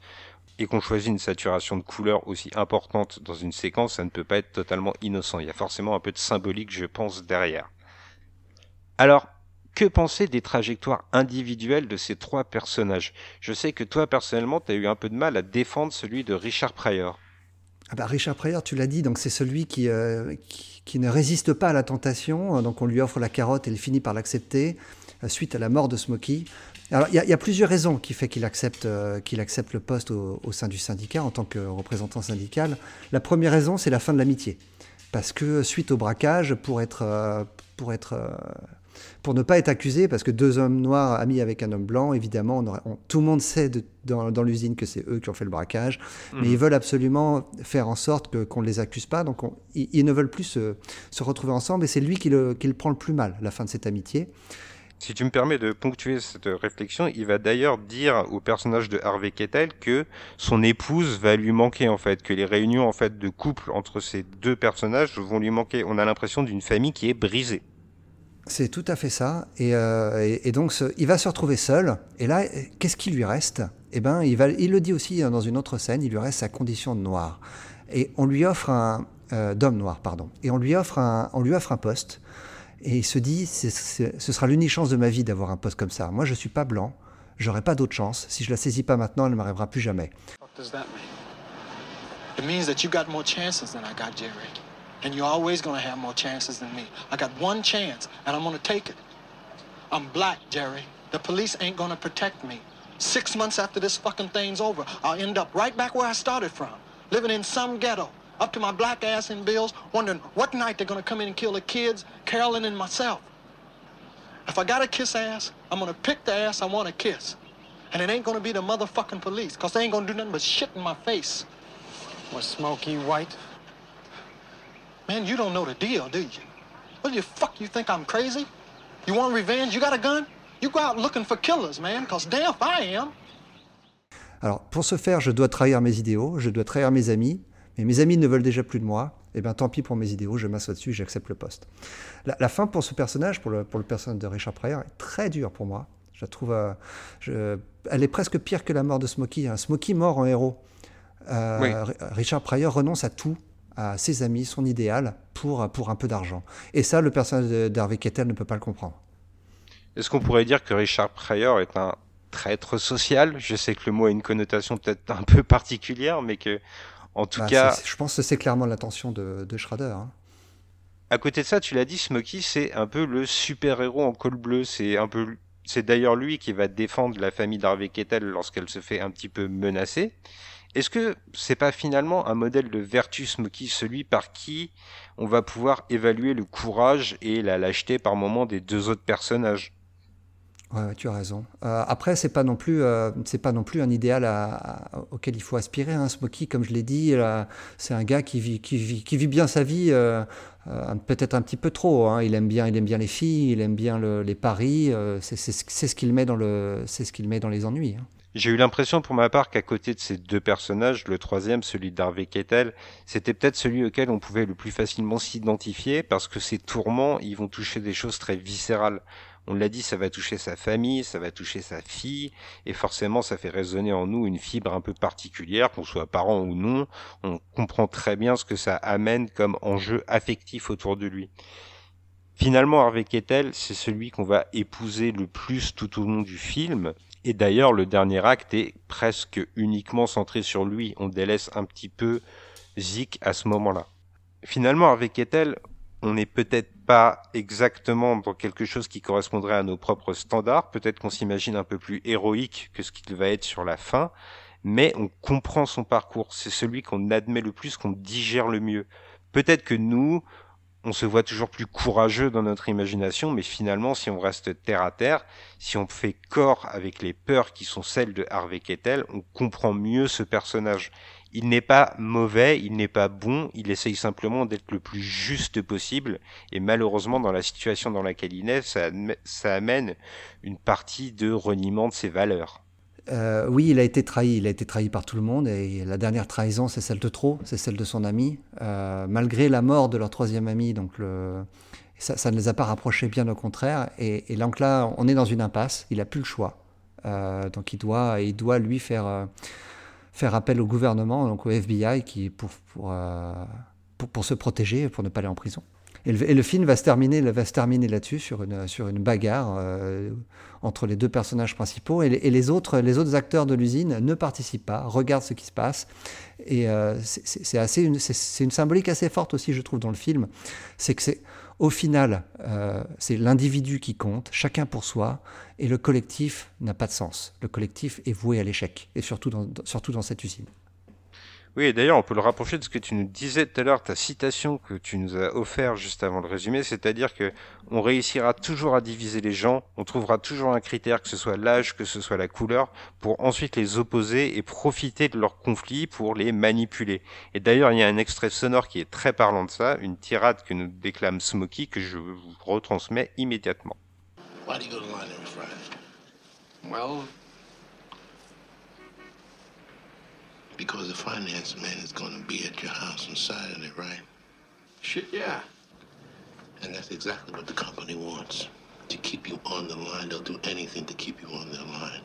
et qu'on choisit une saturation de couleur aussi importante dans une séquence, ça ne peut pas être totalement innocent. Il y a forcément un peu de symbolique, je pense, derrière. Alors, que penser des trajectoires individuelles de ces trois personnages? Je sais que toi, personnellement, tu as eu un peu de mal à défendre celui de Richard Pryor. Ah bah Richard Pryor, tu l'as dit, donc c'est celui qui, euh, qui, ne résiste pas à la tentation. Donc on lui offre la carotte et il finit par l'accepter euh, suite à la mort de Smokey. Alors il y, a plusieurs raisons qui fait qu'il accepte, euh, qu'il accepte le poste au, sein du syndicat en tant que représentant syndical. La première raison, c'est la fin de l'amitié. Parce que suite au braquage, pour être, pour être pour ne pas être accusé, parce que deux hommes noirs amis avec un homme blanc, évidemment, tout le monde sait dans, l'usine que c'est eux qui ont fait le braquage, mais mhm. ils veulent absolument faire en sorte qu'on ne les accuse pas, donc ils, ne veulent plus se, retrouver ensemble, et c'est lui qui le, prend le plus mal, la fin de cette amitié. Si tu me permets de ponctuer cette réflexion, il va d'ailleurs dire au personnage de Harvey Kettel que son épouse va lui manquer en fait, que les réunions en fait de couple entre ces deux personnages vont lui manquer. On a l'impression d'une famille qui est brisée. C'est tout à fait ça. Et, euh, donc, il va se retrouver seul. Et là, qu'est-ce qui lui reste? Eh ben, il, le dit aussi dans une autre scène, il lui reste sa condition de noir. Et on lui offre un... Euh, d'homme noir, pardon. Et on lui offre un, on lui offre un poste. Et il se dit, ce sera l'unique chance de ma vie d'avoir un poste comme ça. Moi, je ne suis pas blanc. J'aurai pas d'autre chance. Si je la saisis pas maintenant, elle ne m'arrivera plus jamais. It means that you got more chances than I got, Jerry. And you're always going to have more chances than me. I got one chance, and I'm going to take it. I'm black, Jerry. The police ain't going to protect me. Six months after this fucking thing's over, I'll end up right back where I started from, living in some ghetto, up to my black ass in bills, wondering what night they're going to come in and kill the kids, Carolyn and myself. If I got to kiss ass, I'm going to pick the ass I want to kiss. And it ain't going to be the motherfucking police, because they ain't going to do nothing but shit in my face. Was Smokey white? Man, you don't know the deal, do you? What the fuck you think I'm crazy? You want revenge? You got a gun? You go out looking for killers, man, cause damn if I am. Alors, pour ce faire, je dois trahir mes idéaux, je dois trahir mes amis, mais mes amis ne veulent déjà plus de moi. Eh bien, tant pis pour mes idéaux, je m'assois dessus, j'accepte le poste. La, fin pour ce personnage, pour le, pour le personnage de Richard Pryor, est très dure pour moi. Je la trouve, euh, je, elle est presque pire que la mort de Smokey. Hein. Smokey mort en héros. Euh, Richard Pryor renonce à tout à ses amis, son idéal, pour, pour un peu d'argent. Et ça, le personnage d'Harvey Kettel ne peut pas le comprendre. Est-ce qu'on pourrait dire que Richard Pryor est un traître social? Je sais que le mot a une connotation peut-être un peu particulière, mais que, en tout bah, cas... Je pense que c'est clairement l'intention de, de Schrader. Hein. À côté de ça, tu l'as dit, Smokey, c'est un peu le super-héros en col bleu. C'est un peu... C'est d'ailleurs lui qui va défendre la famille d'Harvey Kettel lorsqu'elle se fait un petit peu menacer. Est-ce que c'est pas finalement un modèle de vertu Smokey, celui par qui on va pouvoir évaluer le courage et la lâcheté par moment des deux autres personnages? Ouais, tu as raison. Euh, après, c'est pas non plus, euh, pas non plus un idéal auquel il faut aspirer. Hein. Smokey, comme je l'ai dit, c'est un gars qui vit, qui vit, qui vit bien sa vie, euh, peut-être un petit peu trop. Hein. Il aime bien, il aime bien les filles, il aime bien les paris. c'est ce qu'il met dans le, ce met dans les ennuis. Hein. J'ai eu l'impression pour ma part qu'à côté de ces deux personnages, le troisième, celui d'Harvey Kettel, c'était peut-être celui auquel on pouvait le plus facilement s'identifier parce que ces tourments, ils vont toucher des choses très viscérales. On l'a dit, ça va toucher sa famille, ça va toucher sa fille, et forcément ça fait résonner en nous une fibre un peu particulière, qu'on soit parent ou non, on comprend très bien ce que ça amène comme enjeu affectif autour de lui. Finalement, Harvey Kettel, c'est celui qu'on va épouser le plus tout au long du film, et d'ailleurs, le dernier acte est presque uniquement centré sur lui. On délaisse un petit peu Zik à ce moment-là. Finalement, avec Ethel, on n'est peut-être pas exactement dans quelque chose qui correspondrait à nos propres standards. Peut-être qu'on s'imagine un peu plus héroïque que ce qu'il va être sur la fin. Mais on comprend son parcours. C'est celui qu'on admet le plus, qu'on digère le mieux. Peut-être que nous, on se voit toujours plus courageux dans notre imagination, mais finalement, si on reste terre à terre, si on fait corps avec les peurs qui sont celles de Harvey Kettel, on comprend mieux ce personnage. Il n'est pas mauvais, il n'est pas bon, il essaye simplement d'être le plus juste possible, et malheureusement, dans la situation dans laquelle il est, ça, amène une partie de reniement de ses valeurs. Euh, oui, il a été trahi. Il a été trahi par tout le monde. Et la dernière trahison, c'est celle de trop, c'est celle de son ami. Euh, malgré la mort de leur troisième ami, donc ça, ne les a pas rapprochés, bien au contraire. Et, donc là, on est dans une impasse. Il n'a plus le choix. Euh, donc il doit, il doit lui faire, faire appel au gouvernement, donc au FBI, qui, pour, pour, pour, se protéger, pour ne pas aller en prison. Et le, film va se terminer, terminer là-dessus, sur une, sur une bagarre euh, entre les deux personnages principaux. Et, les, autres, les autres acteurs de l'usine ne participent pas, regardent ce qui se passe. Et euh, c'est une, une symbolique assez forte aussi, je trouve, dans le film. C'est que c'est au final, euh, c'est l'individu qui compte, chacun pour soi, et le collectif n'a pas de sens. Le collectif est voué à l'échec, et surtout dans, surtout dans cette usine. Oui, d'ailleurs, on peut le rapprocher de ce que tu nous disais tout à l'heure, ta citation que tu nous as offert juste avant le résumé, c'est-à-dire que on réussira toujours à diviser les gens, on trouvera toujours un critère, que ce soit l'âge, que ce soit la couleur, pour ensuite les opposer et profiter de leurs conflits pour les manipuler. Et d'ailleurs, il y a un extrait sonore qui est très parlant de ça, une tirade que nous déclame Smokey, que je vous retransmets immédiatement. Because the finance man is going to be at your house on Saturday, right? Shit, yeah. And that's exactly what the company wants. To keep you on the line. They'll do anything to keep you on their line.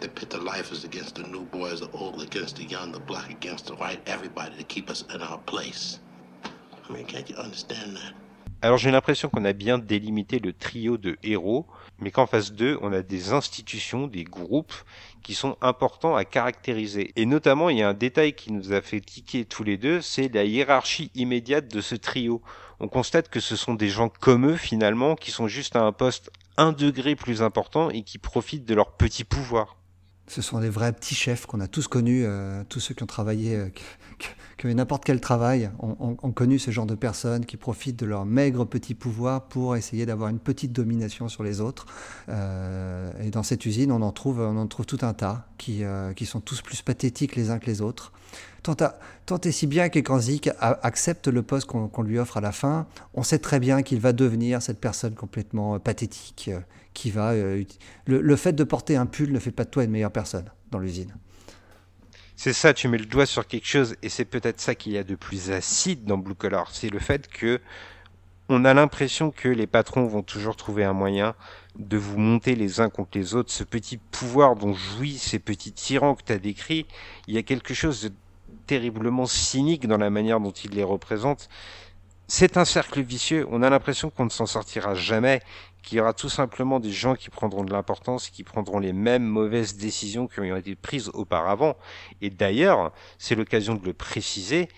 They pit the lifers against the new boys, the old against the young, the black against the white, everybody to keep us in our place. I mean, can't you understand that? Alors j'ai l'impression qu'on a bien délimité le trio de héros, mais qu'en face d'eux, on a des institutions, des groupes qui sont importants à caractériser. Et notamment, il y a un détail qui nous a fait tiquer tous les deux, c'est la hiérarchie immédiate de ce trio. On constate que ce sont des gens comme eux finalement, qui sont juste à un poste un degré plus important et qui profitent de leur petit pouvoir. Ce sont des vrais petits chefs qu'on a tous connus, euh, tous ceux qui ont travaillé, euh, que n'importe quel travail ont, connu ce genre de personnes qui profitent de leur maigre petit pouvoir pour essayer d'avoir une petite domination sur les autres. Euh, et dans cette usine, on en trouve, on en trouve tout un tas qui, euh, sont tous plus pathétiques les uns que les autres. Tant, tant et si bien que Zik accepte le poste qu'on lui offre à la fin, on sait très bien qu'il va devenir cette personne complètement euh, pathétique. qui va, le, le fait de porter un pull ne fait pas de toi une meilleure personne dans l'usine. C'est ça, tu mets le doigt sur quelque chose, et c'est peut-être ça qu'il y a de plus acide dans Blue Collar. C'est le fait que on a l'impression que les patrons vont toujours trouver un moyen de vous monter les uns contre les autres. Ce petit pouvoir dont jouit ces petits tyrans que tu as décrits, il y a quelque chose de terriblement cynique dans la manière dont ils les représentent. C'est un cercle vicieux, on a l'impression qu'on ne s'en sortira jamais, qu'il y aura tout simplement des gens qui prendront de l'importance, qui prendront les mêmes mauvaises décisions qui ont été prises auparavant. Et d'ailleurs, c'est l'occasion de le préciser,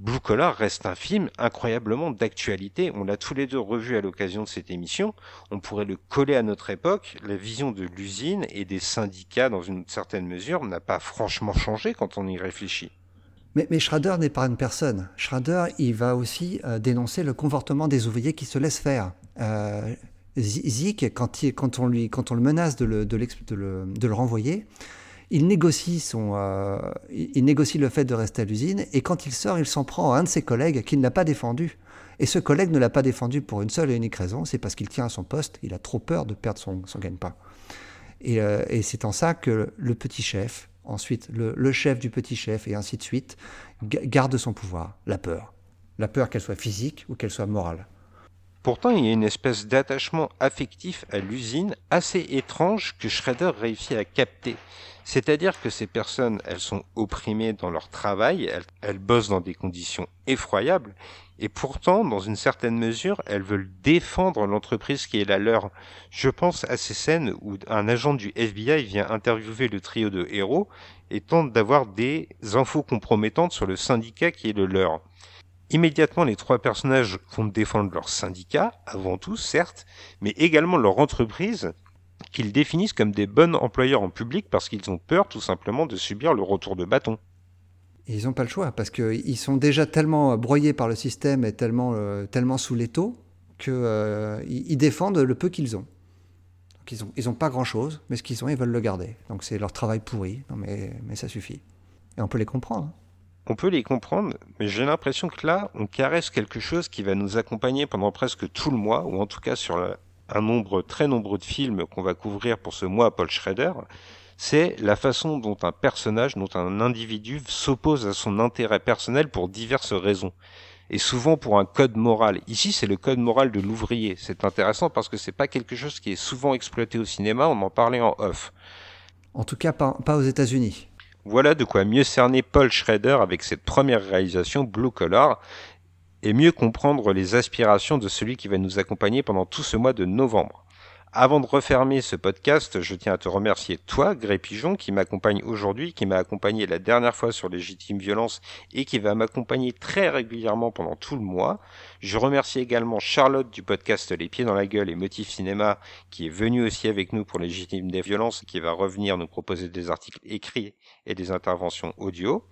Blue Collar reste un film incroyablement d'actualité. On l'a tous les deux revu à l'occasion de cette émission. On pourrait le coller à notre époque. La vision de l'usine et des syndicats, dans une certaine mesure, n'a pas franchement changé quand on y réfléchit. Mais, mais Schrader n'est pas une personne. Schrader, il va aussi euh, dénoncer le comportement des ouvriers qui se laissent faire. Euh, Zik, quand, on lui, quand on le menace de le, renvoyer, il négocie, son, euh, il négocie le fait de rester à l'usine, et quand il sort, il s'en prend à un de ses collègues qui ne l'a pas défendu. Et ce collègue ne l'a pas défendu pour une seule et unique raison, c'est parce qu'il tient à son poste, il a trop peur de perdre son, son gagne-pain. Et, euh, c'est en ça que le petit chef, ensuite le, le, chef du petit chef, et ainsi de suite, garde son pouvoir, la peur. La peur qu'elle soit physique ou qu'elle soit morale. Pourtant, il y a une espèce d'attachement affectif à l'usine assez étrange que Schrader réussit à capter. C'est-à-dire que ces personnes, elles sont opprimées dans leur travail, elles, elles, bossent dans des conditions effroyables, et pourtant, dans une certaine mesure, elles veulent défendre l'entreprise qui est la leur. Je pense à ces scènes où un agent du FBI vient interviewer le trio de héros et tente d'avoir des infos compromettantes sur le syndicat qui est le leur. Immédiatement, les trois personnages vont défendre leur syndicat, avant tout, certes, mais également leur entreprise, qu'ils définissent comme des bons employeurs en public parce qu'ils ont peur tout simplement de subir le retour de bâton. ils n'ont pas le choix parce qu'ils sont déjà tellement broyés par le système et tellement, euh, tellement sous l'étau qu'ils euh, défendent le peu qu'ils ont. ils n'ont pas grand-chose, mais ce qu'ils ont, ils veulent le garder. Donc c'est leur travail pourri, mais ça suffit. Et on peut les comprendre. Hein on peut les comprendre, mais j'ai l'impression que là, on caresse quelque chose qui va nous accompagner pendant presque tout le mois, ou en tout cas sur un nombre très nombreux de films qu'on va couvrir pour ce mois Paul Schrader, c'est la façon dont un personnage, dont un individu s'oppose à son intérêt personnel pour diverses raisons. Et souvent pour un code moral. Ici, c'est le code moral de l'ouvrier. C'est intéressant parce que c'est pas quelque chose qui est souvent exploité au cinéma, on en parlait en off. En tout cas, pas, pas aux États-Unis. Voilà de quoi mieux cerner Paul Schrader avec cette première réalisation Blue Collar. et mieux comprendre les aspirations de celui qui va nous accompagner pendant tout ce mois de novembre. Avant de refermer ce podcast, je tiens à te remercier toi, Gré Pigeon, qui m'accompagne aujourd'hui, qui m'a accompagné la dernière fois sur légitime violence et qui va m'accompagner très régulièrement pendant tout le mois. Je remercie également Charlotte du podcast Les Pieds dans la Gueule et Motif Cinéma, qui est venue aussi avec nous pour légitime des violences, qui va revenir nous proposer des articles écrits et des interventions audio.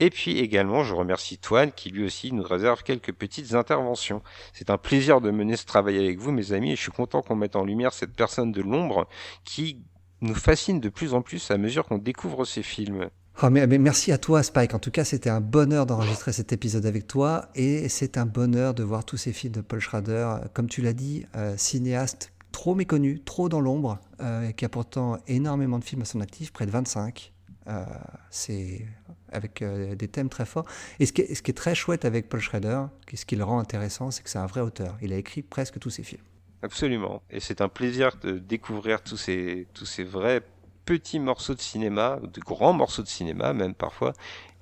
Et puis également, je remercie Toine qui lui aussi nous réserve quelques petites interventions. C'est un plaisir de mener ce travail avec vous, mes amis, et je suis content qu'on mette en lumière cette personne de l'ombre qui nous fascine de plus en plus à mesure qu'on découvre ces films. Oh, mais, merci à toi, Spike. En tout cas, c'était un bonheur d'enregistrer cet épisode avec toi et c'est un bonheur de voir tous ces films de Paul Schrader. Comme tu l'as dit, euh, cinéaste trop méconnu, trop dans l'ombre, euh, qui a pourtant énormément de films à son actif, près de 25. Euh, c'est avec euh, des thèmes très forts. Et ce qui, est, très chouette avec Paul Schrader, ce qui le rend intéressant, c'est que c'est un vrai auteur. Il a écrit presque tous ses films. Absolument. Et c'est un plaisir de découvrir tous ces, vrais petits morceaux de cinéma, de grands morceaux de cinéma même parfois,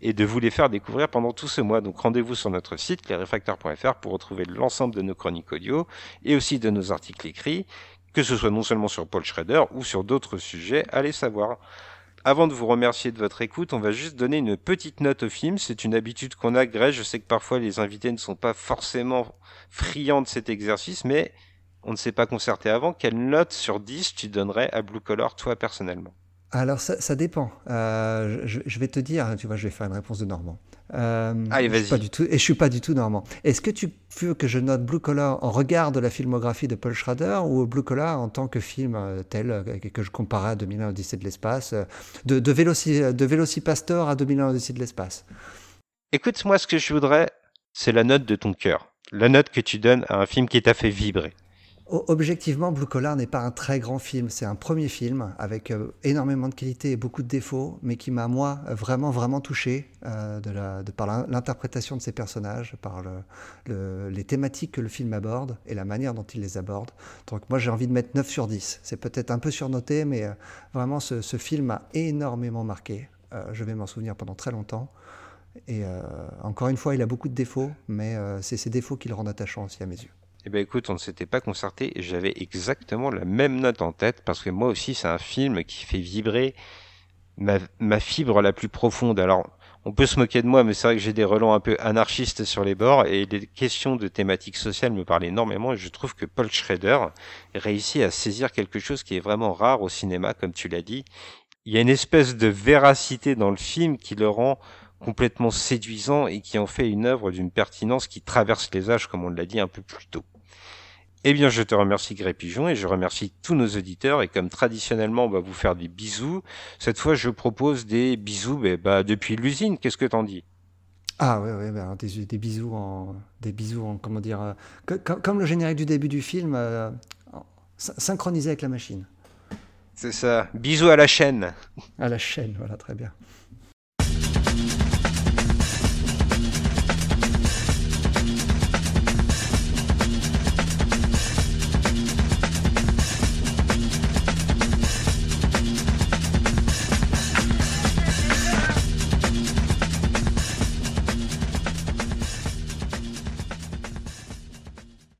et de vous les faire découvrir pendant tout ce mois. Donc rendez-vous sur notre site, lesrefractaires.fr, pour retrouver l'ensemble de nos chroniques audio et aussi de nos articles écrits, que ce soit non seulement sur Paul Schrader ou sur d'autres sujets, allez savoir. Avant de vous remercier de votre écoute, on va juste donner une petite note au film. C'est une habitude qu'on a, Grèce. Je sais que parfois les invités ne sont pas forcément friands de cet exercice, mais on ne s'est pas concerté avant. Quelle note sur 10 tu donnerais à Blue Collar, toi, personnellement? Alors ça, dépend. Euh, je, vais te dire, tu vois, je vais faire une réponse de Normand. Euh, Allez, vas-y. Pas du tout, et je suis pas du tout Normand. Est-ce que tu veux que je note Blue Collar en regard de la filmographie de Paul Schrader ou Blue Collar en tant que film euh, tel euh, que je comparais à 2001 Odyssée de l'espace, de, de, Véloci, de Vélocipastor à 2001 Odyssée de l'espace? Écoute, moi, ce que je voudrais, c'est la note de ton cœur. La note que tu donnes à un film qui t'a fait vibrer. Objectivement, Blue Collar n'est pas un très grand film. C'est un premier film avec euh, énormément de qualité et beaucoup de défauts, mais qui m'a, moi, vraiment, vraiment touché euh, de par l'interprétation de ses personnages, par le, les thématiques que le film aborde et la manière dont il les aborde. Donc, moi, j'ai envie de mettre 9 sur 10. C'est peut-être un peu surnoté, mais euh, vraiment, ce, ce, film m'a énormément marqué. je vais m'en souvenir pendant très longtemps. Et encore une fois, il a beaucoup de défauts, mais c'est ces défauts qui le rendent attachant aussi à mes yeux. Eh ben écoute, on ne s'était pas concerté j'avais exactement la même note en tête parce que moi aussi c'est un film qui fait vibrer ma, ma, fibre la plus profonde. Alors on peut se moquer de moi, mais c'est vrai que j'ai des relents un peu anarchistes sur les bords et les questions de thématiques sociales me parlent énormément et je trouve que Paul Schrader réussit à saisir quelque chose qui est vraiment rare au cinéma, comme tu l'as dit. Il y a une espèce de véracité dans le film qui le rend complètement séduisant et qui en fait une œuvre d'une pertinence qui traverse les âges, comme on l'a dit un peu plus tôt. Eh bien, je te remercie Gré Pigeon et je remercie tous nos auditeurs et comme traditionnellement on va vous faire des bisous, cette fois je propose des bisous bah, bah, depuis l'usine, qu'est-ce que t'en dis? Ah oui, ouais, bah, des, bisous en, des bisous en, comment dire, euh, comme le générique du début du film, euh, synchronisé avec la machine. C'est ça. Bisous à la chaîne. À la chaîne, voilà, très bien.